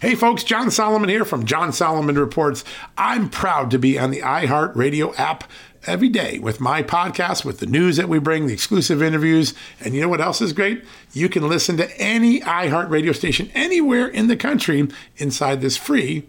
Hey folks, John Solomon here from John Solomon Reports. I'm proud to be on the iHeartRadio app every day with my podcast, with the news that we bring, the exclusive interviews. And you know what else is great? You can listen to any iHeartRadio station anywhere in the country inside this free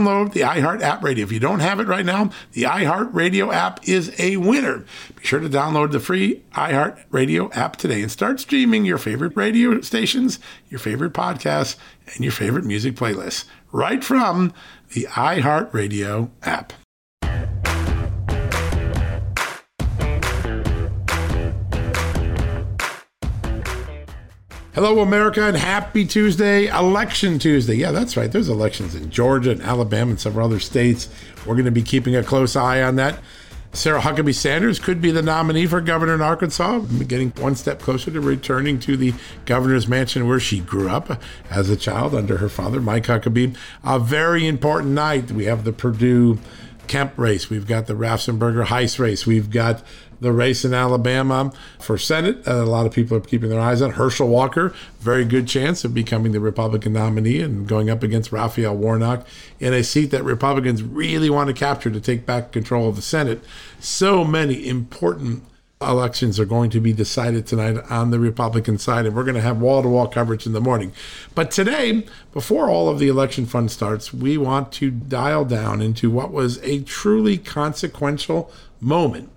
download the iHeart app radio. If you don't have it right now, the iHeart Radio app is a winner. Be sure to download the free iHeart Radio app today and start streaming your favorite radio stations, your favorite podcasts, and your favorite music playlists right from the iHeart Radio app. Hello, America, and happy Tuesday, Election Tuesday. Yeah, that's right. There's elections in Georgia and Alabama and several other states. We're going to be keeping a close eye on that. Sarah Huckabee Sanders could be the nominee for governor in Arkansas, getting one step closer to returning to the governor's mansion where she grew up as a child under her father, Mike Huckabee. A very important night. We have the Perdue Kemp race. We've got the Raffensperger Hice race. We've got the race in Alabama for Senate. a lot of people are keeping their eyes on Herschel Walker. Very good chance of becoming the Republican nominee and going up against Raphael Warnock in a seat that Republicans really want to capture to take back control of the Senate. So many important elections are going to be decided tonight on the Republican side, and we're going to have wall to wall coverage in the morning. But today, before all of the election fun starts, we want to dial down into what was a truly consequential moment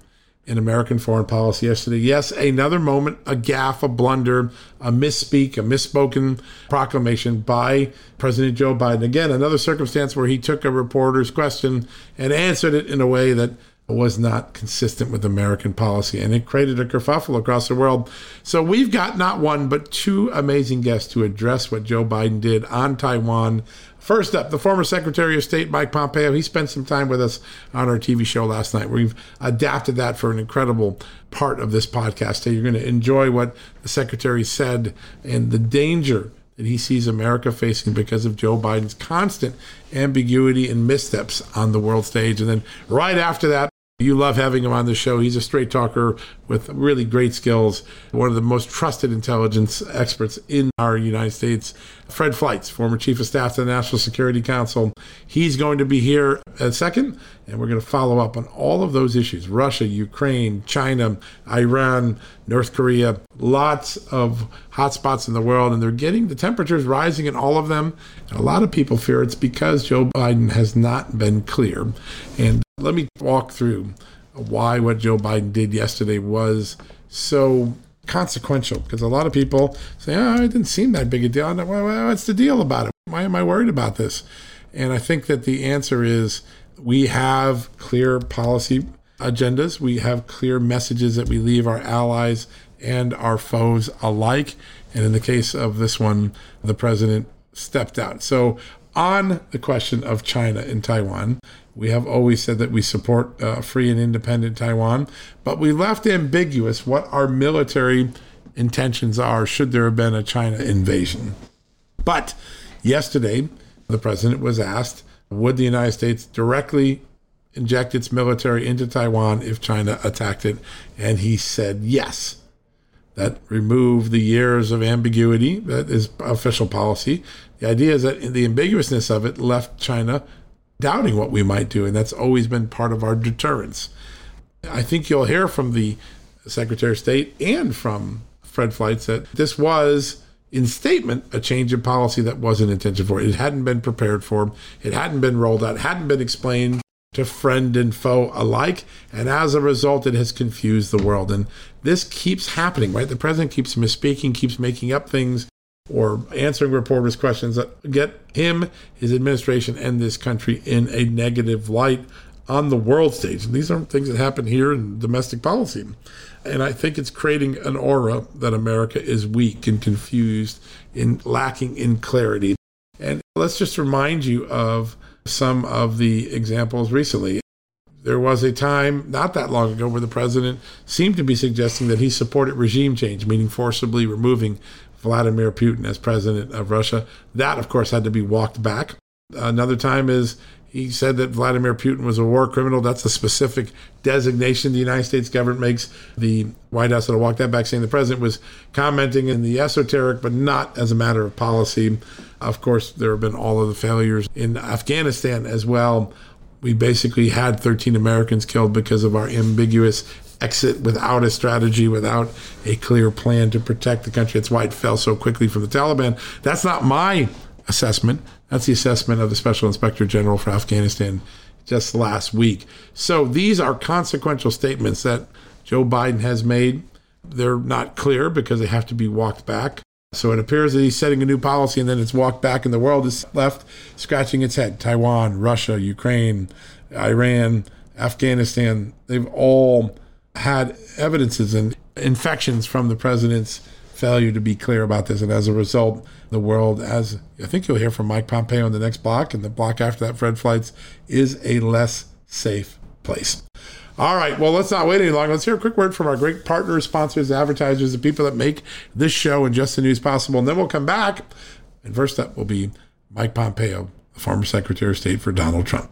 in American foreign policy yesterday. Yes, another moment, a gaffe, a blunder, a misspeak, a misspoken proclamation by President Joe Biden. Again, another circumstance where he took a reporter's question and answered it in a way that was not consistent with American policy, and it created a kerfuffle across the world. So we've got not one, but two amazing guests to address what Joe Biden did on Taiwan First up, the former Secretary of State, Mike Pompeo. He spent some time with us on our TV show last night. We've adapted that for an incredible part of this podcast. So you're going to enjoy what the Secretary said and the danger that he sees America facing because of Joe Biden's constant ambiguity and missteps on the world stage. And then right after that, you love having him on the show. He's a straight talker with really great skills, one of the most trusted intelligence experts in our United States. Fred Fleitz, former chief of staff to the National Security Council. He's going to be here a second, and we're going to follow up on all of those issues Russia, Ukraine, China, Iran, North Korea, lots of hotspots in the world, and they're getting the temperatures rising in all of them. And a lot of people fear it's because Joe Biden has not been clear. And let me walk through why what Joe Biden did yesterday was so consequential because a lot of people say, oh, it didn't seem that big a deal. What's the deal about it? Why am I worried about this? And I think that the answer is we have clear policy agendas, we have clear messages that we leave our allies and our foes alike. And in the case of this one, the president stepped out. So, on the question of China and Taiwan, we have always said that we support uh, free and independent Taiwan, but we left ambiguous what our military intentions are should there have been a China invasion. But yesterday, the president was asked would the United States directly inject its military into Taiwan if China attacked it? And he said yes. That removed the years of ambiguity. That is official policy. The idea is that the ambiguousness of it left China doubting what we might do, and that's always been part of our deterrence. I think you'll hear from the Secretary of State and from Fred Fleitz that this was, in statement, a change in policy that wasn't intended for. It hadn't been prepared for, it hadn't been rolled out, hadn't been explained to friend and foe alike, and as a result, it has confused the world. And this keeps happening, right? The president keeps misspeaking, keeps making up things, or answering reporters' questions that get him, his administration, and this country in a negative light on the world stage. And these aren't things that happen here in domestic policy. And I think it's creating an aura that America is weak and confused and lacking in clarity. And let's just remind you of some of the examples recently. There was a time not that long ago where the president seemed to be suggesting that he supported regime change, meaning forcibly removing Vladimir Putin as president of Russia. That, of course, had to be walked back. Another time is he said that Vladimir Putin was a war criminal. That's a specific designation the United States government makes. The White House had to walk that back, saying the president was commenting in the esoteric, but not as a matter of policy. Of course, there have been all of the failures in Afghanistan as well. We basically had 13 Americans killed because of our ambiguous exit without a strategy, without a clear plan to protect the country. That's why it fell so quickly from the Taliban. That's not my assessment. That's the assessment of the Special Inspector General for Afghanistan just last week. So these are consequential statements that Joe Biden has made. They're not clear because they have to be walked back. So it appears that he's setting a new policy and then it's walked back and the world is left scratching its head. Taiwan, Russia, Ukraine, Iran, Afghanistan, they've all had evidences and infections from the president's failure to be clear about this. And as a result, the world, as I think you'll hear from Mike Pompeo in the next block and the block after that, Fred Fleitz, is a less safe place. All right, well, let's not wait any longer. Let's hear a quick word from our great partners, sponsors, advertisers, the people that make this show and Just the News possible. And then we'll come back. And first up will be Mike Pompeo, the former Secretary of State for Donald Trump.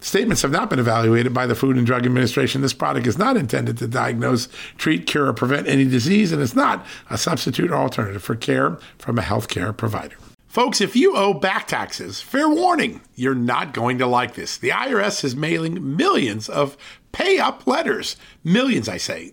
Statements have not been evaluated by the Food and Drug Administration. This product is not intended to diagnose, treat, cure, or prevent any disease, and is not a substitute or alternative for care from a healthcare provider. Folks, if you owe back taxes, fair warning, you're not going to like this. The IRS is mailing millions of pay up letters. Millions, I say.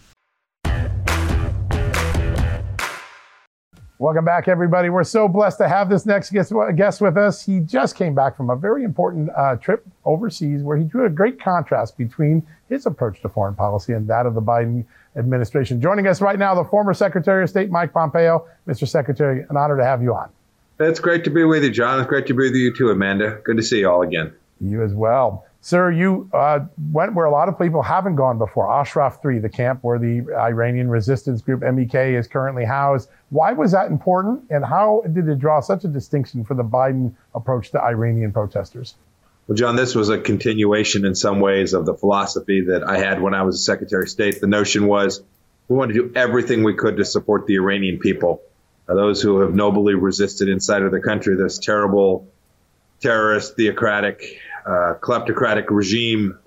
Welcome back, everybody. We're so blessed to have this next guest, guest with us. He just came back from a very important uh, trip overseas where he drew a great contrast between his approach to foreign policy and that of the Biden administration. Joining us right now, the former Secretary of State, Mike Pompeo. Mr. Secretary, an honor to have you on. It's great to be with you, John. It's great to be with you too, Amanda. Good to see you all again. You as well. Sir, you uh, went where a lot of people haven't gone before, Ashraf 3, the camp where the Iranian resistance group MEK is currently housed. Why was that important, and how did it draw such a distinction for the Biden approach to Iranian protesters? Well, John, this was a continuation in some ways of the philosophy that I had when I was Secretary of State. The notion was we want to do everything we could to support the Iranian people, uh, those who have nobly resisted inside of the country this terrible terrorist, theocratic, uh, kleptocratic regime.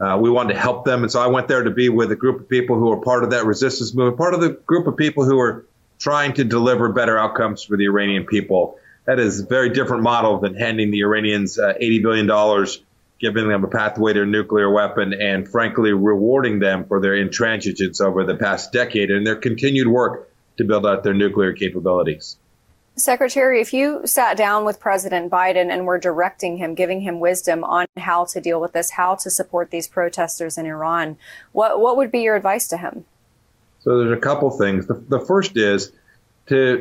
Uh, we wanted to help them. And so I went there to be with a group of people who were part of that resistance movement, part of the group of people who were trying to deliver better outcomes for the Iranian people. that is a very different model than handing the Iranians uh, $80 billion, giving them a pathway to a nuclear weapon, and frankly, rewarding them for their intransigence over the past decade and their continued work to build out their nuclear capabilities. Secretary, if you sat down with President Biden and were directing him, giving him wisdom on how to deal with this, how to support these protesters in Iran, what, what would be your advice to him? So there's a couple things. The, the first is to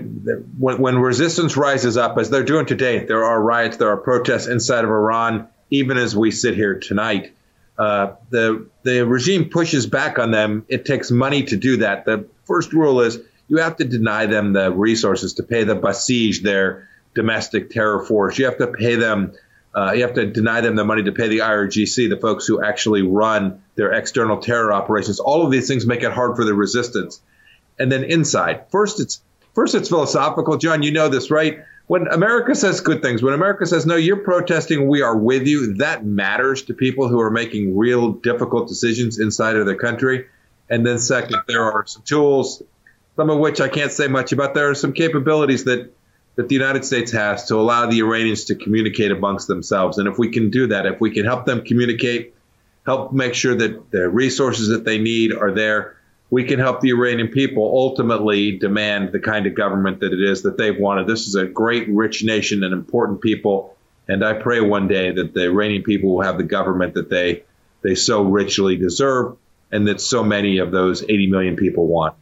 when, when resistance rises up, as they're doing today, there are riots, there are protests inside of Iran, even as we sit here tonight. Uh, the the regime pushes back on them. It takes money to do that. The first rule is you have to deny them the resources to pay the Basij, their domestic terror force. You have to pay them. Uh, you have to deny them the money to pay the IRGC, the folks who actually run their external terror operations. All of these things make it hard for the resistance. And then inside, first it's first it's philosophical. John, you know this, right? When America says good things, when America says no, you're protesting, we are with you. That matters to people who are making real difficult decisions inside of their country. And then second, there are some tools some of which I can't say much about. There are some capabilities that that the United States has to allow the Iranians to communicate amongst themselves. And if we can do that, if we can help them communicate, help make sure that the resources that they need are there, we can help the Iranian people ultimately demand the kind of government that it is that they've wanted. This is a great, rich nation and important people. And I pray one day that the Iranian people will have the government that they they so richly deserve and that so many of those 80 million people want.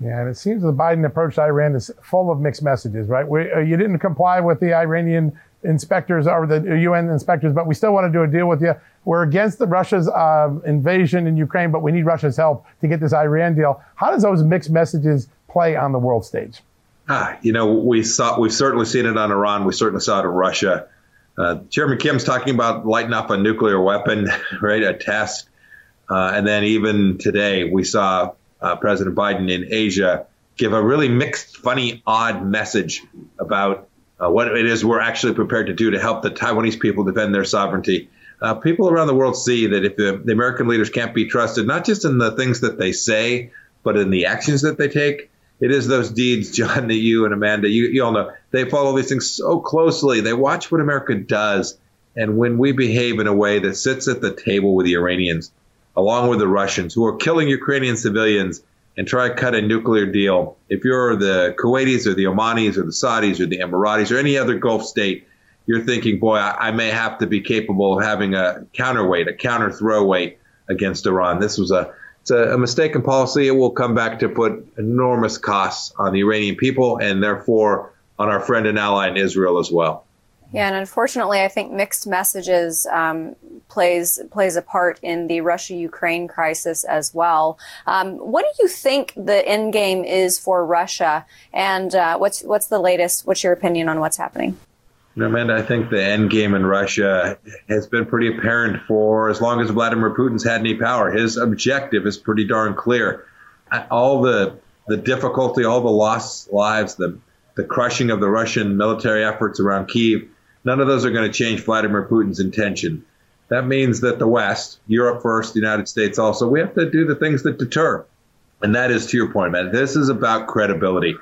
Yeah, and it seems the Biden approach to Iran is full of mixed messages, right? We, uh, you didn't comply with the Iranian inspectors or the UN inspectors, but we still want to do a deal with you. We're against the Russia's uh, invasion in Ukraine, but we need Russia's help to get this Iran deal. How does those mixed messages play on the world stage? Ah, you know, we saw we've certainly seen it on Iran. We certainly saw it in Russia. Uh, Chairman Kim's talking about lighting up a nuclear weapon, right? A test. Uh, and then even today, we saw uh, President Biden in Asia give a really mixed, funny, odd message about uh, what it is we're actually prepared to do to help the Taiwanese people defend their sovereignty. Uh, people around the world see that if the, the, American leaders can't be trusted, not just in the things that they say, but in the actions that they take, it is those deeds, John, that you and Amanda, you, you all know, they follow these things so closely. They watch what America does. And when we behave in a way that sits at the table with the Iranians, along with the Russians, who are killing Ukrainian civilians and try to cut a nuclear deal. If you're the Kuwaitis or the Omanis or the Saudis or the Emiratis or any other Gulf state, you're thinking, boy, I, I may have to be capable of having a counterweight, a counter throwweight against Iran. This was a it's a, a mistaken policy. It will come back to put enormous costs on the Iranian people and therefore on our friend and ally in Israel as well. Yeah, and unfortunately, I think mixed messages um, plays plays a part in the Russia-Ukraine crisis as well. Um, what do you think the end game is for Russia, and uh, what's what's the latest? What's your opinion on what's happening? Amanda, I think the end game in Russia has been pretty apparent for as long as Vladimir Putin's had any power. His objective is pretty darn clear. All the the difficulty, all the lost lives, the the crushing of the Russian military efforts around Kiev None of those are going to change Vladimir Putin's intention. That means that the West, Europe first, the United States also, we have to do the things that deter. And that is to your point, man. This is about credibility.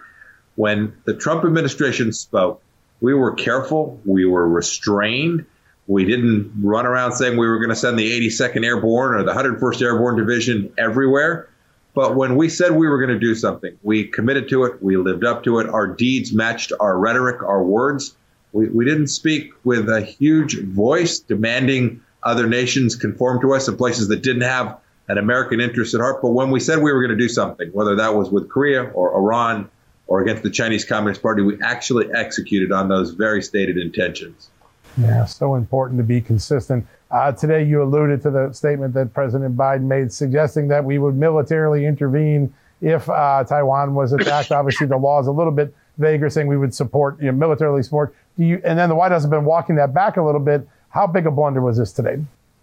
When the Trump administration spoke, we were careful, we were restrained. We didn't run around saying we were going to send the 82nd Airborne or the 101st Airborne Division everywhere. But when we said we were going to do something, we committed to it, we lived up to it. Our deeds matched our rhetoric, our words. We, we didn't speak with a huge voice demanding other nations conform to us in places that didn't have an American interest at heart. But when we said we were going to do something, whether that was with Korea or Iran or against the Chinese Communist Party, we actually executed on those very stated intentions. Yeah, so important to be consistent. Uh, today, you alluded to the statement that President Biden made, suggesting that we would militarily intervene if uh, Taiwan was attacked. Obviously, the law is a little bit vaguer, saying we would support, you know, militarily support you, and then the White House has been walking that back a little bit. How big a blunder was this today?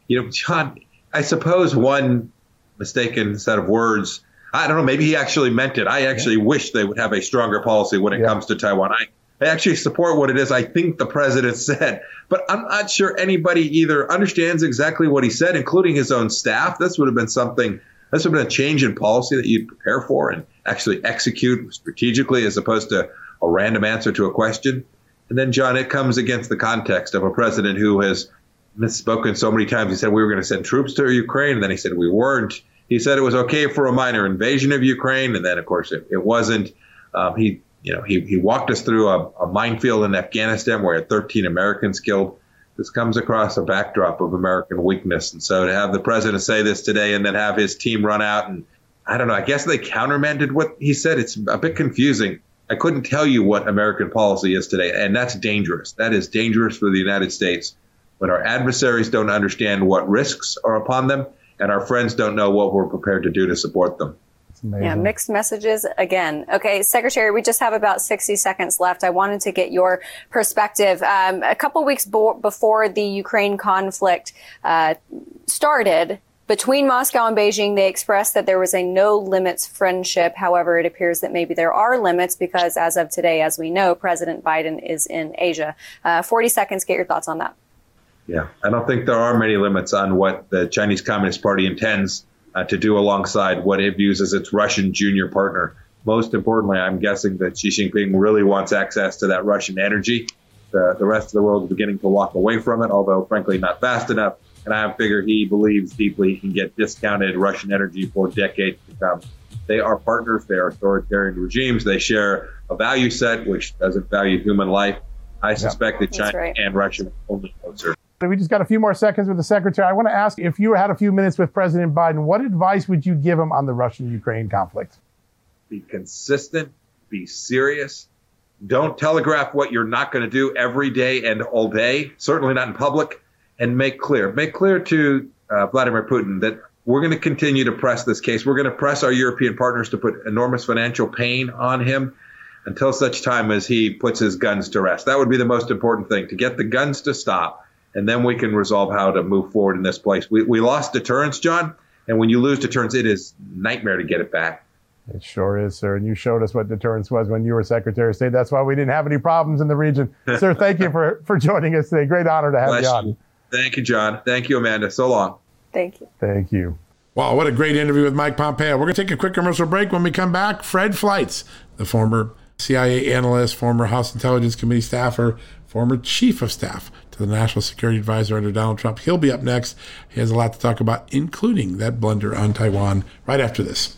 You know, John, I suppose one mistaken set of words. I don't know. Maybe he actually meant it. I actually yeah. wish they would have a stronger policy when it yeah. comes to Taiwan. I, I actually support what it is I think the president said, but I'm not sure anybody either understands exactly what he said, including his own staff. This would have been something, this would have been a change in policy that you'd prepare for and actually execute strategically as opposed to a random answer to a question. And then, John, it comes against the context of a president who has misspoken so many times. He said we were going to send troops to Ukraine, and then he said we weren't. He said it was okay for a minor invasion of Ukraine, and then, of course, it, it wasn't. Um, he, you know, he, he walked us through a, a minefield in Afghanistan where 13 Americans killed. This comes across a backdrop of American weakness, and so to have the president say this today and then have his team run out and I don't know. I guess they countermanded what he said. It's a bit confusing. I couldn't tell you what American policy is today, and that's dangerous. That is dangerous for the United States when our adversaries don't understand what risks are upon them and our friends don't know what we're prepared to do to support them. Yeah, mixed messages again. Okay, Secretary, we just have about 60 seconds left. I wanted to get your perspective. Um, a couple weeks bo- before the Ukraine conflict uh, started, between Moscow and Beijing, they expressed that there was a no limits friendship. However, it appears that maybe there are limits because as of today, as we know, President Biden is in Asia. Uh, 40 seconds, get your thoughts on that. Yeah, I don't think there are many limits on what the Chinese Communist Party intends uh, to do alongside what it views as its Russian junior partner. Most importantly, I'm guessing that Xi Jinping really wants access to that Russian energy. The, the rest of the world is beginning to walk away from it, although frankly not fast enough. And I figure he believes deeply he can get discounted Russian energy for decades to come. They are partners. They are authoritarian regimes. They share a value set which doesn't value human life. I suspect that China right. and Russia will only closer. We just got a few more seconds with the secretary. I want to ask if you had a few minutes with President Biden, what advice would you give him on the Russian Ukraine conflict? Be consistent, be serious. Don't telegraph what you're not going to do every day and all day, certainly not in public and make clear, make clear to uh, Vladimir Putin that we're going to continue to press this case. We're going to press our European partners to put enormous financial pain on him until such time as he puts his guns to rest. That would be the most important thing to get the guns to stop, and then we can resolve how to move forward in this place. We, we lost deterrence, John, and when you lose deterrence, it is nightmare to get it back. It sure is, sir. And you showed us what deterrence was when you were Secretary of State. That's why we didn't have any problems in the region. sir, thank you for, for joining us today. Great honor to have Bless you on. You. Thank you, John. Thank you, Amanda. So long. Thank you. Thank you. Wow, what a great interview with Mike Pompeo. We're going to take a quick commercial break. When we come back, Fred Fleitz, the former CIA analyst, former House Intelligence Committee staffer, former chief of staff to the National Security Advisor under Donald Trump. He'll be up next. He has a lot to talk about, including that blunder on Taiwan, right after this.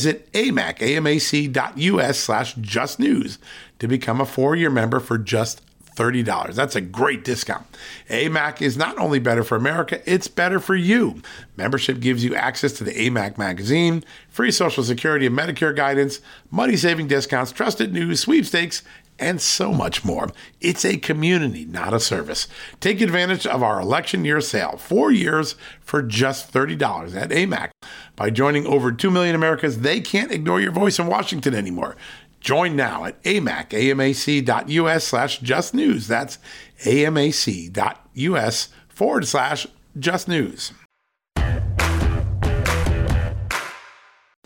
amac, amac.us slash just news to become a four-year member for just $30. That's a great discount. AMAC is not only better for America, it's better for you. Membership gives you access to the AMAC magazine, free Social Security and Medicare guidance, money saving discounts, trusted news, sweepstakes, and so much more. It's a community, not a service. Take advantage of our election year sale, four years for just $30 at AMAC. By joining over 2 million Americans, they can't ignore your voice in Washington anymore. Join now at amac, amac.us slash just news. That's amac.us forward slash just news.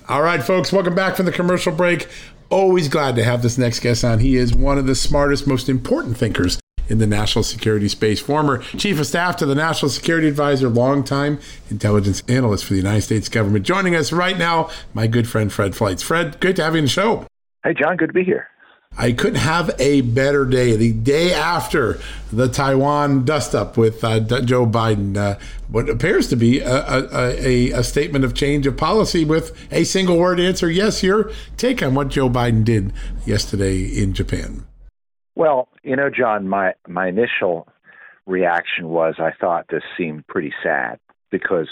All right, folks, welcome back from the commercial break. Always glad to have this next guest on. He is one of the smartest, most important thinkers in the national security space. Former chief of staff to the national security advisor, longtime intelligence analyst for the United States government. Joining us right now, my good friend Fred Fleitz. Fred, great to have you on the show. Hey, John, good to be here. I couldn't have a better day. The day after the Taiwan dust up with uh, Joe Biden, uh, what appears to be a, a, a, statement of change of policy with a single word answer. Yes, your take on what Joe Biden did yesterday in Japan. Well, you know, John, my, my initial reaction was I thought this seemed pretty sad because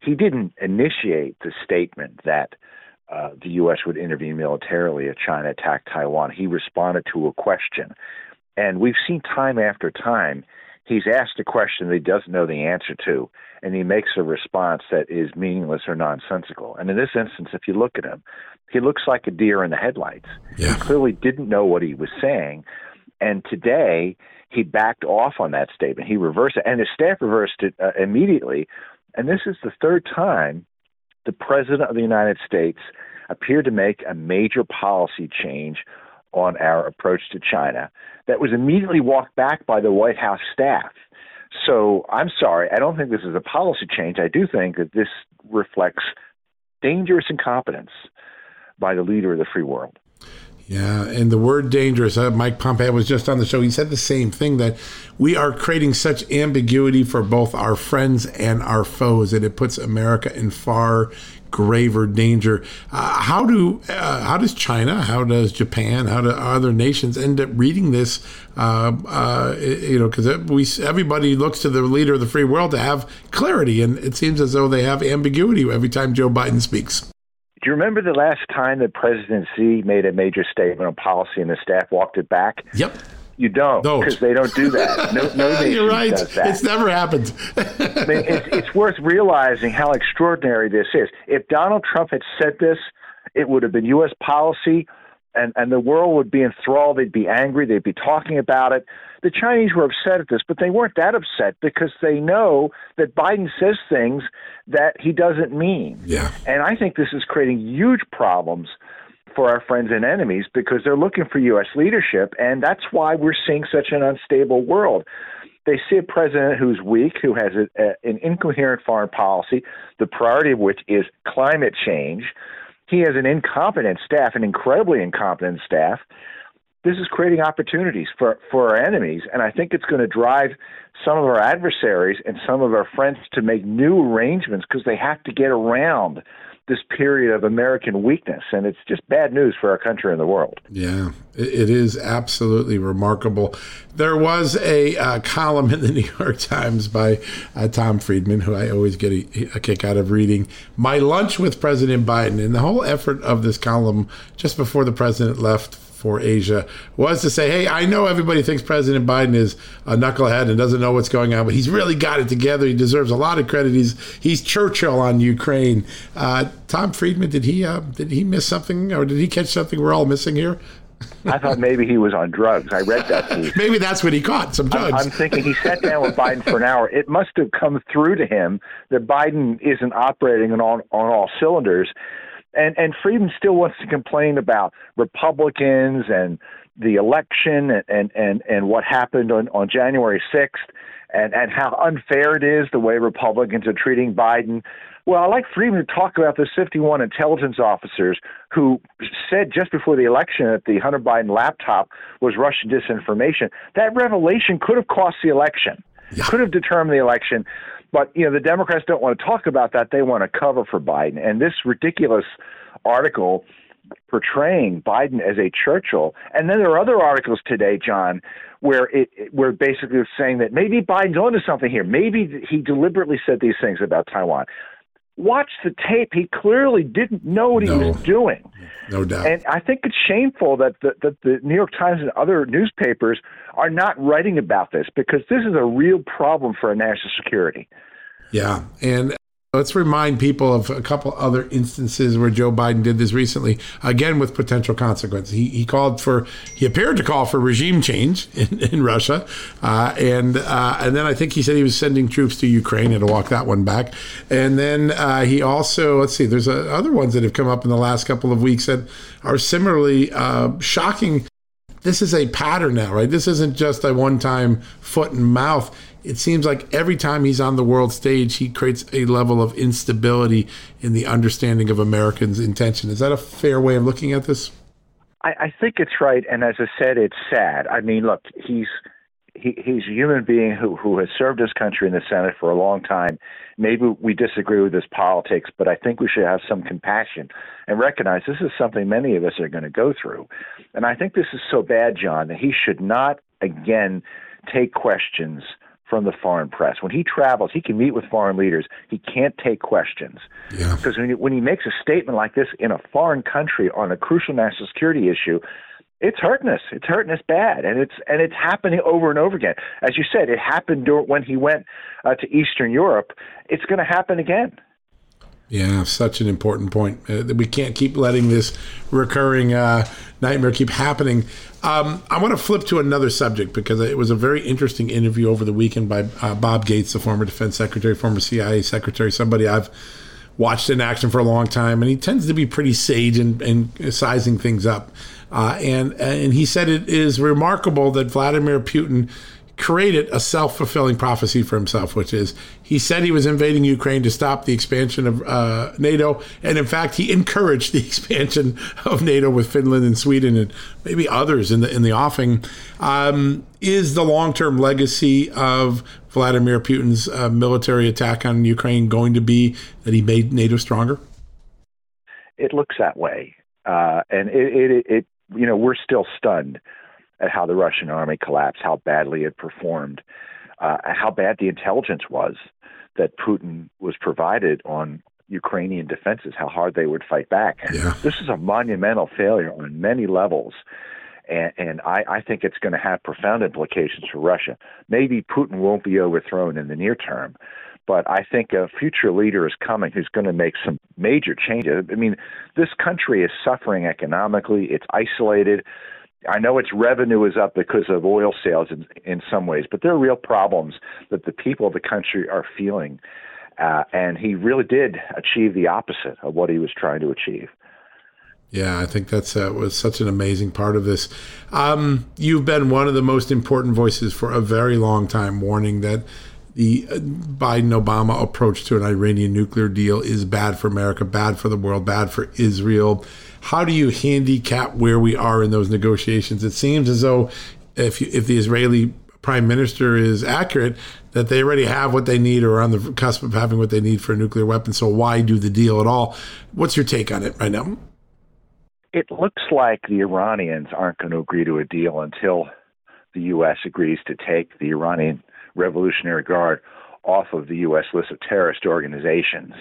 he didn't initiate the statement that uh, the U.S. would intervene militarily if China attacked Taiwan. He responded to a question. And we've seen time after time, he's asked a question that he doesn't know the answer to, and he makes a response that is meaningless or nonsensical. And in this instance, if you look at him, he looks like a deer in the headlights. Yeah. He clearly didn't know what he was saying. And today, he backed off on that statement. He reversed it, and his staff reversed it uh, immediately. And this is the third time the President of the United States appeared to make a major policy change on our approach to China that was immediately walked back by the White House staff. So I'm sorry, I don't think this is a policy change. I do think that this reflects dangerous incompetence by the leader of the free world. Yeah, and the word dangerous. Uh, Mike Pompeo was just on the show. He said the same thing that we are creating such ambiguity for both our friends and our foes that it puts America in far graver danger. Uh, how do uh, how does China, how does Japan, how do other nations end up reading this? Uh, uh you know, because we everybody looks to the leader of the free world to have clarity, and it seems as though they have ambiguity every time Joe Biden speaks. Do you remember the last time that President Xi made a major statement on policy and the staff walked it back? Yep. You don't, because they don't do that. No, no nation You're right. does that. It's never happened. I mean, it's, it's worth realizing how extraordinary this is. If Donald Trump had said this, it would have been U.S. policy and, and the world would be enthralled. They'd be angry. They'd be talking about it. The Chinese were upset at this, but they weren't that upset because they know that Biden says things that he doesn't mean. Yeah. And I think this is creating huge problems for our friends and enemies because they're looking for U.S. leadership, and that's why we're seeing such an unstable world. They see a president who's weak, who has a, a, an incoherent foreign policy, the priority of which is climate change he has an incompetent staff, an incredibly incompetent staff. This is creating opportunities for, for our enemies, and I think it's going to drive some of our adversaries and some of our friends to make new arrangements because they have to get around this period of American weakness, and it's just bad news for our country and the world. Yeah, it is absolutely remarkable. There was a uh, column in the New York Times by uh, Tom Friedman, who I always get a, a, kick out of reading. My lunch with President Biden, and the whole effort of this column just before the president left for Asia was to say, hey, I know everybody thinks President Biden is a knucklehead and doesn't know what's going on, but he's really got it together. He deserves a lot of credit. He's he's Churchill on Ukraine. Uh, Tom Friedman, did he uh, did he miss something or did he catch something we're all missing here? I thought maybe he was on drugs. I read that piece. maybe that's what he caught, some drugs. I'm, I'm, thinking he sat down with Biden for an hour. It must have come through to him that Biden isn't operating on on all cylinders and and Friedman still wants to complain about Republicans and the election and and and, and what happened on on January 6th and and how unfair it is the way Republicans are treating Biden. Well, I like Friedman to talk about the 51 intelligence officers who said just before the election that the Hunter Biden laptop was Russian disinformation. That revelation could have cost the election, yeah. could have determined the election. But you know, the Democrats don't want to talk about that. They want to cover for Biden. And this ridiculous article portraying Biden as a Churchill. And then there are other articles today, John, where it, it where basically saying that maybe Biden's onto something here. Maybe he deliberately said these things about Taiwan. Watch the tape. He clearly didn't know what no, he was doing. No doubt. And I think it's shameful that the, that the New York Times and other newspapers are not writing about this because this is a real problem for our national security. Yeah. And Let's remind people of a couple other instances where Joe Biden did this recently, again with potential consequences. He, he called for, he appeared to call for regime change in, in Russia, uh, and uh, and then I think he said he was sending troops to Ukraine and to walk that one back. And then uh, he also, let's see, there's uh, other ones that have come up in the last couple of weeks that are similarly uh, shocking. This is a pattern now, right? This isn't just a one-time foot and mouth it seems like every time he's on the world stage, he creates a level of instability in the understanding of Americans' intention. Is that a fair way of looking at this? I, I think it's right, and as I said, it's sad. I mean, look, he's he, he's a human being who who has served his country in the Senate for a long time. Maybe we disagree with his politics, but I think we should have some compassion and recognize this is something many of us are going to go through. And I think this is so bad, John, that he should not again take questions from the foreign press. When he travels, he can meet with foreign leaders. He can't take questions. Yeah. Because when he, when he makes a statement like this in a foreign country on a crucial national security issue, it's hurting us. It's hurting us bad, and it's and it's happening over and over again. As you said, it happened during, when he went uh, to Eastern Europe. It's going to happen again. Yeah, such an important point. Uh, we can't keep letting this recurring uh, nightmare keep happening. Um, I want to flip to another subject because it was a very interesting interview over the weekend by uh, Bob Gates, the former defense secretary, former CIA secretary, somebody I've watched in action for a long time, and he tends to be pretty sage and, sizing things up. Uh, and and he said it is remarkable that Vladimir Putin created a self fulfilling prophecy for himself, which is he said he was invading Ukraine to stop the expansion of uh, NATO. And in fact, he encouraged the expansion of NATO with Finland and Sweden and maybe others in the, in the offing. Um, is the long term legacy of Vladimir Putin's uh, military attack on Ukraine going to be that he made NATO stronger? It looks that way. Uh, and it, it, it, you know, we're still stunned at how the Russian army collapsed, how badly it performed, uh, how bad the intelligence was that Putin was provided on Ukrainian defenses, how hard they would fight back. Yeah. This is a monumental failure on many levels. And, and I, I think it's going to have profound implications for Russia. Maybe Putin won't be overthrown in the near term, but I think a future leader is coming who's going to make some major changes. I mean, this country is suffering economically, it's isolated. I know its revenue is up because of oil sales in, in some ways, but there are real problems that the people of the country are feeling. Uh, and he really did achieve the opposite of what he was trying to achieve. Yeah, I think that's uh, was such an amazing part of this. Um, you've been one of the most important voices for a very long time, warning that the Biden Obama approach to an Iranian nuclear deal is bad for America, bad for the world, bad for Israel. How do you handicap where we are in those negotiations? It seems as though if you, if the Israeli prime minister is accurate, that they already have what they need or are on the cusp of having what they need for a nuclear weapon. So why do the deal at all? What's your take on it right now? It looks like the Iranians aren't going to agree to a deal until the U.S. agrees to take the Iranian Revolutionary Guard off of the U.S. list of terrorist organizations.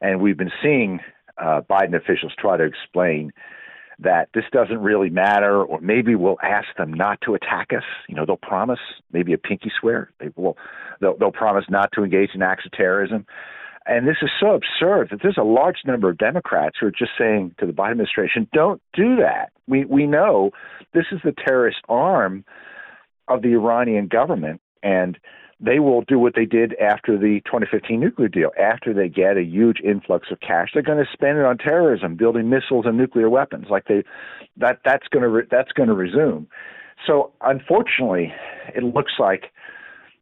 And we've been seeing uh, Biden officials try to explain that this doesn't really matter, or maybe we'll ask them not to attack us. You know, they'll promise maybe a pinky swear. They will, they'll, they'll promise not to engage in acts of terrorism. And this is so absurd that there's a large number of Democrats who are just saying to the Biden administration, "Don't do that." We we know this is the terrorist arm of the Iranian government, and they will do what they did after the 2015 nuclear deal. After they get a huge influx of cash, they're going to spend it on terrorism, building missiles and nuclear weapons. Like they, that that's going to re, that's going to resume. So unfortunately, it looks like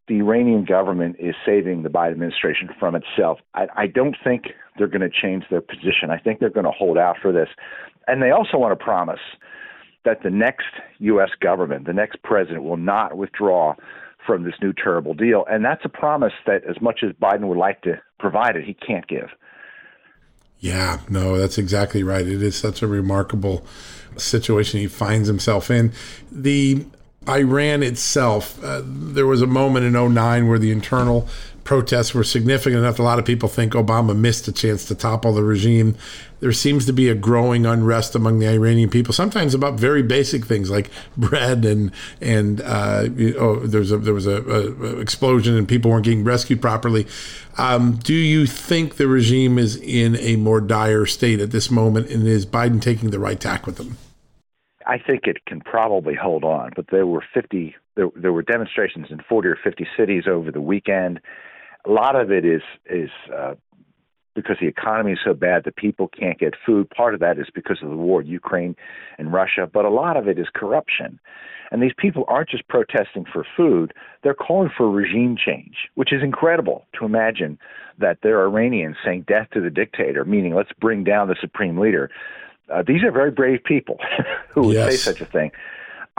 the Iranian government is saving the Biden administration from itself. I, I don't think they're going to change their position. I think they're going to hold out for this, and they also want to promise that the next U.S. government, the next president, will not withdraw from this new terrible deal. And that's a promise that, as much as Biden would like to provide it, he can't give. Yeah, no, that's exactly right. It is such a remarkable situation he finds himself in. The Iran itself, uh, there was a moment in 09 where the internal protests were significant enough. A lot of people think Obama missed a chance to topple the regime. There seems to be a growing unrest among the Iranian people, sometimes about very basic things like bread and and uh, you know, there's a, there was a, a, explosion and people weren't getting rescued properly. Um, do you think the regime is in a more dire state at this moment, and is Biden taking the right tack with them? I think it can probably hold on, but there were 50 there, there were demonstrations in 40 or 50 cities over the weekend a lot of it is is uh, because the economy is so bad that people can't get food. Part of that is because of the war, in Ukraine and Russia, but a lot of it is corruption. And these people aren't just protesting for food, they're calling for regime change, which is incredible to imagine that there are Iranians saying death to the dictator, meaning let's bring down the supreme leader. Uh, these are very brave people who would yes. say such a thing.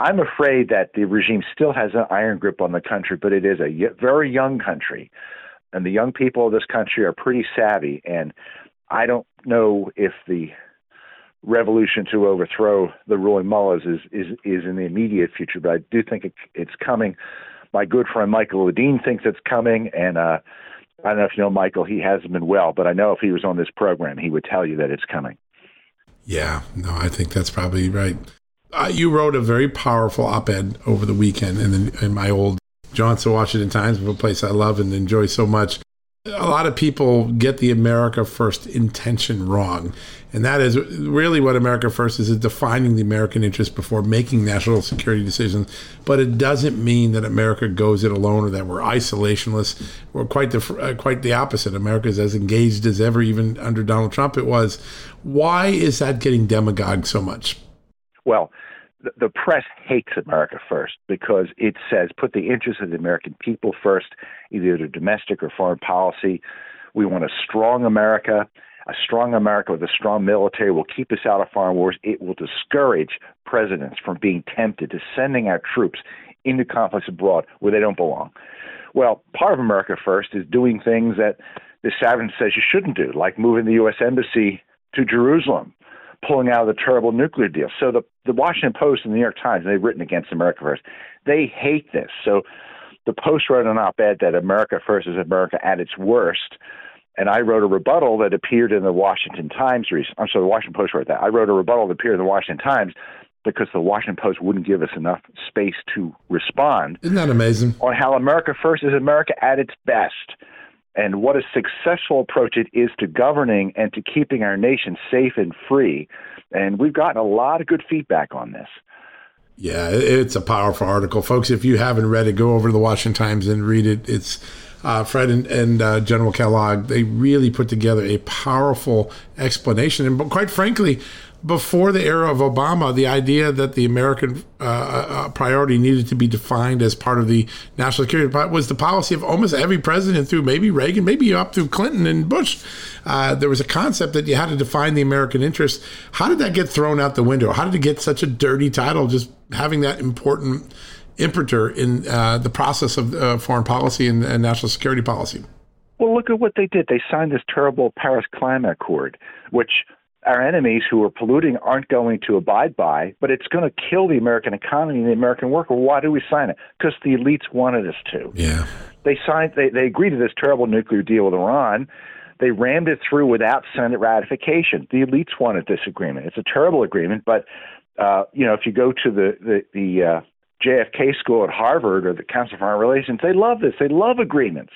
I'm afraid that the regime still has an iron grip on the country, but it is a very young country and the young people of this country are pretty savvy. And I don't know if the revolution to overthrow the ruling mullahs is is is in the immediate future, but I do think it, it's coming. My good friend Michael Ledeen thinks it's coming, and uh, I don't know if you know Michael. He hasn't been well, but I know if he was on this program, he would tell you that it's coming. Yeah, no, I think that's probably right. Uh, you wrote a very powerful op-ed over the weekend in, the, in my old Johnson Washington Times, a place I love and enjoy so much. A lot of people get the America First intention wrong. And that is really what America First is, is defining the American interest before making national security decisions. But it doesn't mean that America goes it alone or that we're isolationist. We're quite the, uh, quite the opposite. America is as engaged as ever, even under Donald Trump it was. Why is that getting demagogued so much? Well, the press hates America first because it says put the interests of the American people first, either their domestic or foreign policy. We want a strong America. A strong America with a strong military will keep us out of foreign wars. It will discourage presidents from being tempted to sending our troops into conflicts abroad where they don't belong. Well, part of America First is doing things that the Savin says you shouldn't do, like moving the U.S. Embassy to Jerusalem pulling out of the terrible nuclear deal. So the the Washington Post and the New York Times, they've written against America First. They hate this. So the Post wrote an op-ed that America First is America at its worst. And I wrote a rebuttal that appeared in the Washington Times. I'm sorry, the Washington Post wrote that. I wrote a rebuttal that appeared in the Washington Times because the Washington Post wouldn't give us enough space to respond. Isn't that amazing? On how America First is America at its best and what a successful approach it is to governing and to keeping our nation safe and free. And we've gotten a lot of good feedback on this. Yeah, it's a powerful article. Folks, if you haven't read it, go over to the Washington Times and read it. It's uh, Fred and, and uh, General Kellogg, they really put together a powerful explanation. And quite frankly, before the era of Obama, the idea that the American uh, uh, priority needed to be defined as part of the national security was the policy of almost every president through maybe Reagan, maybe up through Clinton and Bush. Uh, there was a concept that you had to define the American interest. How did that get thrown out the window? How did it get such a dirty title, just having that important impeter in uh, the process of uh, foreign policy and, and national security policy? Well, look at what they did. They signed this terrible Paris Climate Accord, which our enemies who are polluting aren't going to abide by, but it's going to kill the American economy and the American worker. Why do we sign it? Because the elites wanted us to. Yeah. They signed. They they agreed to this terrible nuclear deal with Iran. They rammed it through without Senate ratification. The elites wanted this agreement. It's a terrible agreement, but uh, you know, if you go to the the, the uh, JFK school at Harvard or the Council on Foreign Relations, they love this. They love agreements.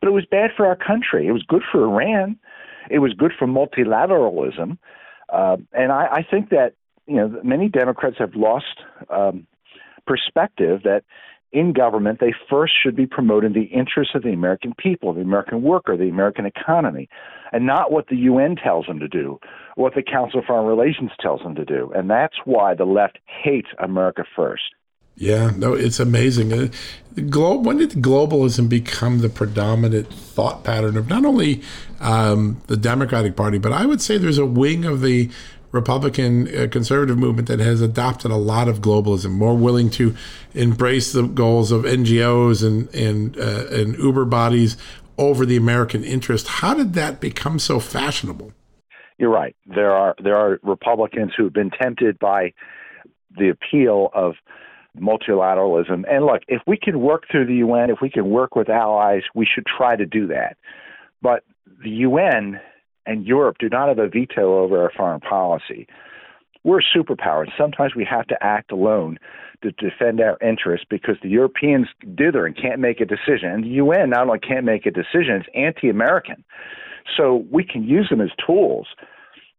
But it was bad for our country. It was good for Iran it was good for multilateralism. Uh, and I, I think that you know many Democrats have lost um, perspective that in government they first should be promoting the interests of the American people, the American worker, the American economy, and not what the UN tells them to do, what the Council of Foreign Relations tells them to do. And that's why the left hates America first. Yeah, no, it's amazing. Uh, when did globalism become the predominant thought pattern of not only um, the Democratic Party, but I would say there's a wing of the Republican uh, conservative movement that has adopted a lot of globalism, more willing to embrace the goals of NGOs and and uh, and Uber bodies over the American interest. How did that become so fashionable? you're right. There are there are Republicans who've been tempted by the appeal of multilateralism. And look, if we can work through the UN, if we can work with allies, we should try to do that. But the UN and Europe do not have a veto over our foreign policy. We're a superpower. Sometimes we have to act alone to defend our interests because the Europeans dither and can't make a decision. And the UN not only can't make a decision, it's anti American. So we can use them as tools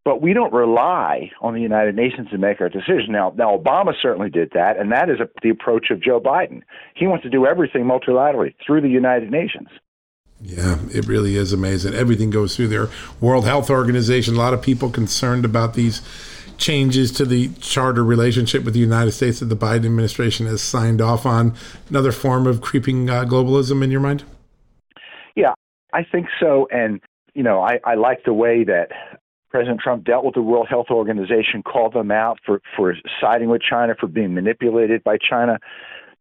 but we don't rely on the United Nations to make our decision. Now, now Obama certainly did that, and that is a, the approach of Joe Biden. He wants to do everything multilaterally through the United Nations. Yeah, it really is amazing. Everything goes through their World Health Organization. A lot of people concerned about these changes to the charter relationship with the United States that the Biden administration has signed off on. Another form of creeping uh, globalism in your mind? Yeah, I think so. And, you know, I, I like the way that President Trump dealt with the World Health Organization, called them out for, for siding with China, for being manipulated by China.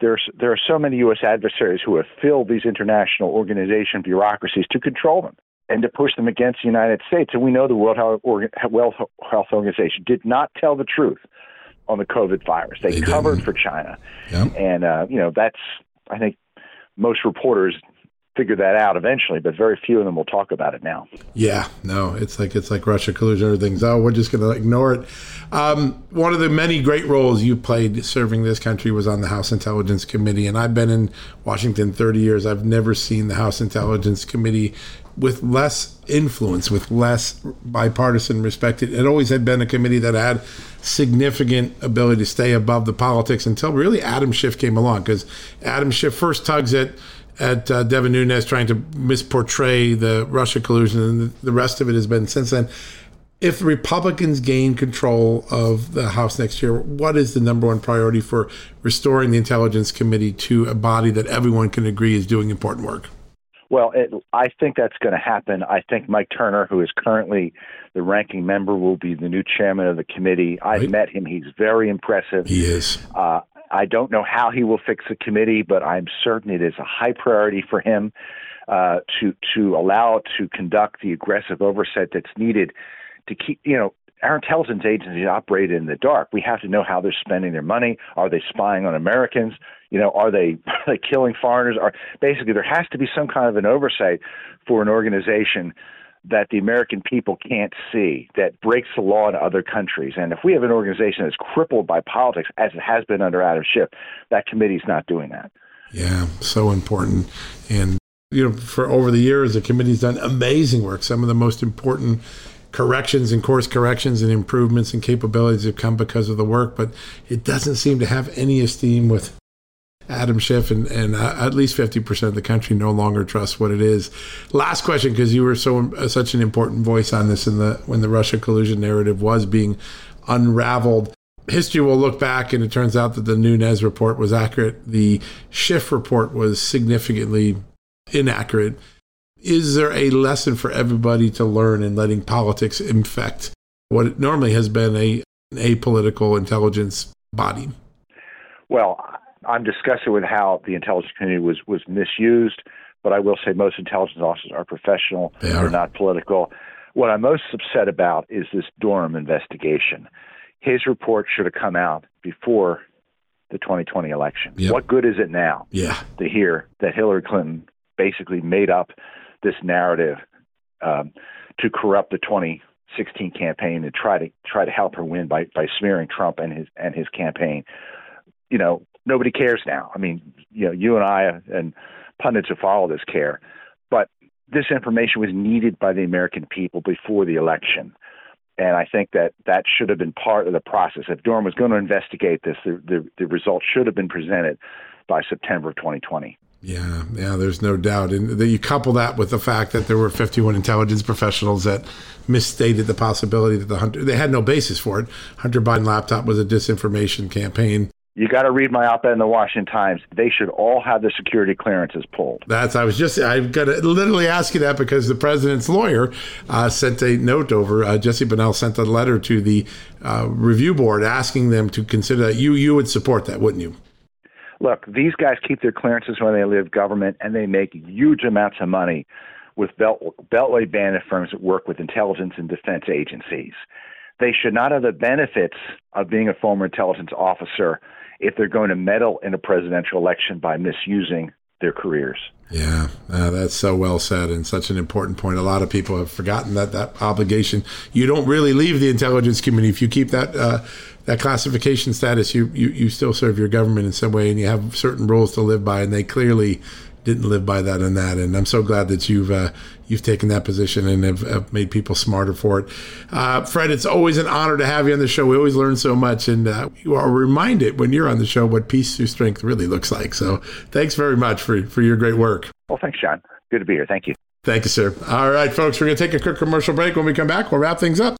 There's, there are so many U.S. adversaries who have filled these international organization bureaucracies to control them and to push them against the United States. And we know the World Health, Organization did not tell the truth on the COVID virus. They, they covered didn't. for China. Yep. And, uh, you know, that's, I think most reporters figure that out eventually, but very few of them will talk about it now. Yeah, no, it's like it's like Russia collusion or things. Oh, we're just going to ignore it. Um, one of the many great roles you played serving this country was on the House Intelligence Committee, and I've been in Washington 30 years. I've never seen the House Intelligence Committee with less influence, with less bipartisan respect. It, it always had been a committee that had significant ability to stay above the politics until really Adam Schiff came along, because Adam Schiff first tugs at at uh, Devin Nunes trying to misportray the Russia collusion, and the rest of it has been since then. If the Republicans gain control of the House next year, what is the number one priority for restoring the Intelligence Committee to a body that everyone can agree is doing important work? Well, it, I think that's going to happen. I think Mike Turner, who is currently the ranking member, will be the new chairman of the committee. I've right. met him. He's very impressive. He is. Uh, I don't know how he will fix the committee, but I'm certain it is a high priority for him uh, to to allow to conduct the aggressive oversight that's needed to keep you know our intelligence agencies operate in the dark. We have to know how they're spending their money. Are they spying on Americans? You know, are they, are they killing foreigners? Are basically there has to be some kind of an oversight for an organization that the American people can't see that breaks the law in other countries. And if we have an organization that's crippled by politics, as it has been under Adam Schiff, that committee's not doing that. Yeah, so important. And you know, for over the years, the committee's done amazing work. Some of the most important corrections and course corrections and improvements and capabilities have come because of the work, but it doesn't seem to have any esteem with Adam Schiff and, and uh, at least 50% of the country no longer trusts what it is. Last question, because you were so uh, such an important voice on this in the when the Russia collusion narrative was being unraveled. History will look back, and it turns out that the Nunes report was accurate. The Schiff report was significantly inaccurate. Is there a lesson for everybody to learn in letting politics infect what normally has been a apolitical intelligence body? Well, I'm disgusted with how the intelligence community was was misused. But I will say most intelligence officers are professional. They are. They're not political. What I'm most upset about is this Durham investigation. His report should have come out before the 2020 election. Yep. What good is it now yeah. to hear that Hillary Clinton basically made up this narrative um, to corrupt the 2016 campaign and try to try to help her win by by smearing Trump and his and his campaign? You know, nobody cares now. I mean, you know, you and I and pundits who follow this care, but this information was needed by the American people before the election. And I think that that should have been part of the process. If Durham was going to investigate this, the, the, the results should have been presented by September of 2020. Yeah, yeah, there's no doubt. And you couple that with the fact that there were 51 intelligence professionals that misstated the possibility that the Hunter, they had no basis for it. Hunter Biden laptop was a disinformation campaign. You got to read my op-ed in the Washington Times. They should all have the security clearances pulled. That's I was just I've got to literally ask you that because the president's lawyer uh, sent a note over. Uh, Jesse Binnall sent a letter to the uh, review board asking them to consider that. You you would support that, wouldn't you? Look, these guys keep their clearances when they leave government, and they make huge amounts of money with belt, beltway bandit firms that work with intelligence and defense agencies. They should not have the benefits of being a former intelligence officer if they're going to meddle in a presidential election by misusing their careers. Yeah, uh, that's so well said and such an important point. A lot of people have forgotten that that obligation. You don't really leave the intelligence community if you keep that uh, that classification status. You, you you still serve your government in some way, and you have certain rules to live by. And they clearly didn't live by that and that. And I'm so glad that you've uh, you've taken that position and have, have made people smarter for it. Uh, Fred, it's always an honor to have you on the show. We always learn so much, and uh, you are reminded when you're on the show what peace through strength really looks like. So thanks very much for for your great work. Well, thanks, John. Good to be here. Thank you. Thank you, sir. All right, folks, we're going to take a quick commercial break. When we come back, we'll wrap things up.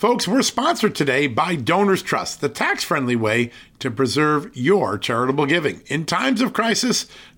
Folks, we're sponsored today by Donors Trust, the tax friendly way to preserve your charitable giving. In times of crisis,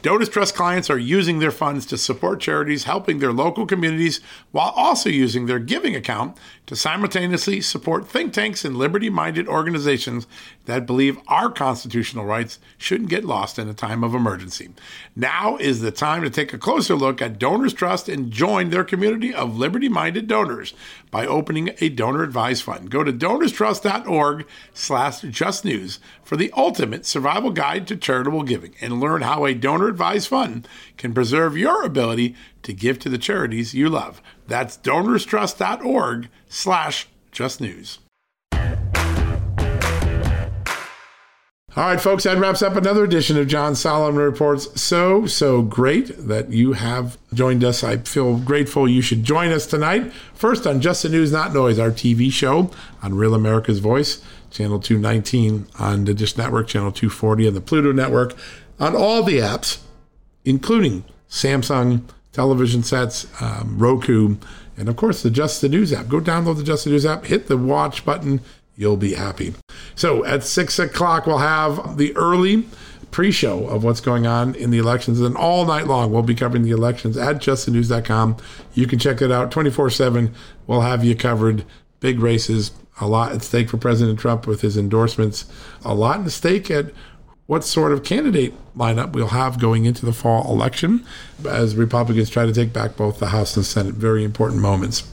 Donors Trust clients are using their funds to support charities helping their local communities while also using their giving account to simultaneously support think tanks and liberty minded organizations that believe our constitutional rights shouldn't get lost in a time of emergency. Now is the time to take a closer look at Donors Trust and join their community of liberty minded donors by opening a donor advised fund. Go to donorstrust.org slash justnews for the ultimate survival guide to charitable giving and learn how a donor advised fund can preserve your ability to give to the charities you love. That's donorstrust.org slash justnews. All right, folks, that wraps up another edition of John Solomon Reports. So, so great that you have joined us. I feel grateful you should join us tonight. First on Just the News, Not Noise, our TV show on Real America's Voice, Channel 219 on the Dish Network, Channel 240 on the Pluto Network, on all the apps, including Samsung television sets, um, Roku, and of course the Just the News app. Go download the Just the News app, hit the watch button you'll be happy. So at six o'clock, we'll have the early pre show of what's going on in the elections. And all night long, we'll be covering the elections at justthenews.com. You can check it out 24 7. We'll have you covered. Big races, a lot at stake for President Trump with his endorsements, a lot at stake at what sort of candidate lineup we'll have going into the fall election as Republicans try to take back both the House and Senate. Very important moments.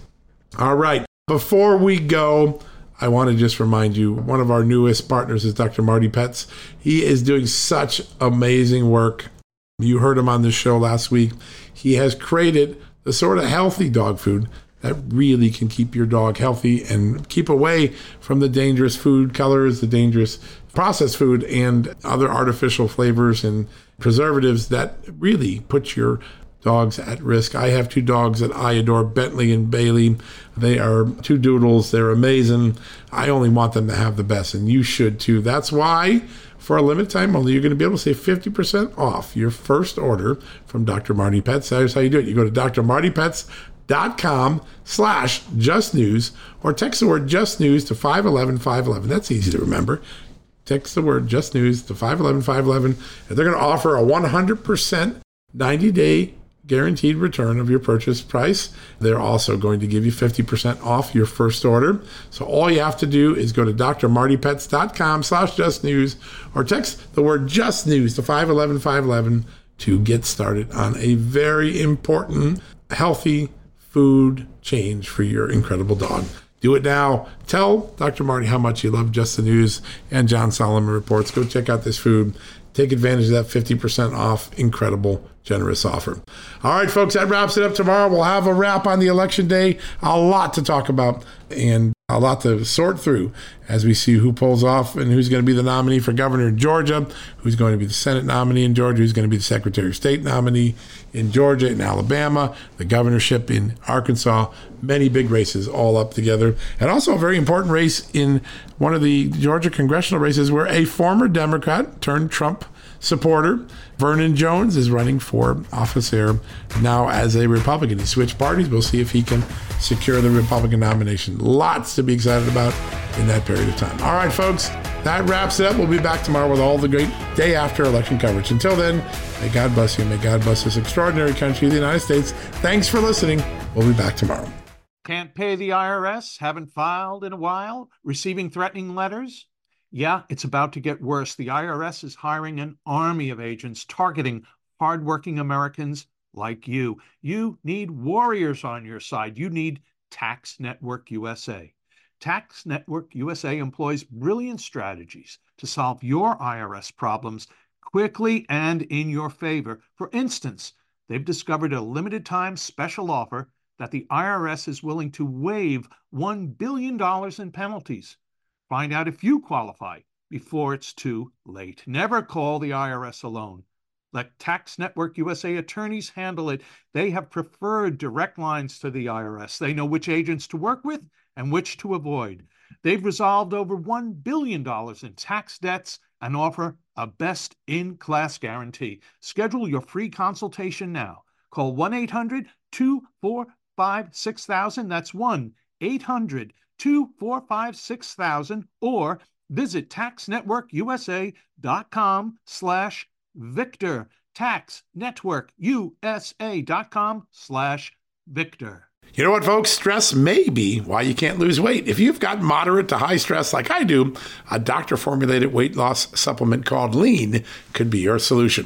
All right. Before we go, I want to just remind you one of our newest partners is Dr. Marty Pets. He is doing such amazing work. You heard him on the show last week. He has created the sort of healthy dog food that really can keep your dog healthy and keep away from the dangerous food colors, the dangerous processed food, and other artificial flavors and preservatives that really put your dogs at risk. I have two dogs that I adore, Bentley and Bailey. They are two doodles. They're amazing. I only want them to have the best, and you should too. That's why, for a limited time only, you're going to be able to save 50% off your first order from Dr. Marty Pets. That's how you do it. You go to drmartypets.com slash just news or text the word justnews to 511 511. That's easy to remember. Text the word just news to 511 511, and they're going to offer a 100% 90 day guaranteed return of your purchase price. They're also going to give you 50% off your first order. So all you have to do is go to drmartypets.com slash just news or text the word just news to 511 511 to get started on a very important healthy food change for your incredible dog. Do it now. Tell Dr. Marty how much you love Just the News and John Solomon Reports. Go check out this food. Take advantage of that 50% off incredible generous offer. All right, folks, that wraps it up tomorrow. We'll have a wrap on the election day. A lot to talk about and a lot to sort through as we see who pulls off and who's going to be the nominee for governor in Georgia, who's going to be the Senate nominee in Georgia, who's going to be the Secretary of State nominee in Georgia and Alabama, the governorship in Arkansas. Many big races all up together. And also a very important race in one of the Georgia congressional races where a former Democrat turned Trump supporter. Vernon Jones is running for office there now as a Republican. He switched parties. We'll see if he can secure the Republican nomination. Lots to be excited about in that period of time. All right, folks, that wraps it up. We'll be back tomorrow with all the great day after election coverage. Until then, may God bless you. May God bless this extraordinary country, the United States. Thanks for listening. We'll be back tomorrow. Can't pay the IRS? Haven't filed in a while? Receiving threatening letters? Yeah, it's about to get worse. The IRS is hiring an army of agents targeting hardworking Americans like you. You need warriors on your side. You need Tax Network USA. Tax Network USA employs brilliant strategies to solve your IRS problems quickly and in your favor. For instance, they've discovered a limited time special offer that the IRS is willing to waive $1 billion in penalties. Find out if you qualify before it's too late. Never call the IRS alone. Let Tax Network USA attorneys handle it. They have preferred direct lines to the IRS. They know which agents to work with and which to avoid. They've resolved over $1 billion in tax debts and offer a best in class guarantee. Schedule your free consultation now. Call 1 800 245 6000. That's 1 800 245 6000 or visit taxnetworkusa.com slash victor taxnetworkusa.com slash victor you know what, folks? Stress may be why you can't lose weight. If you've got moderate to high stress like I do, a doctor formulated weight loss supplement called Lean could be your solution.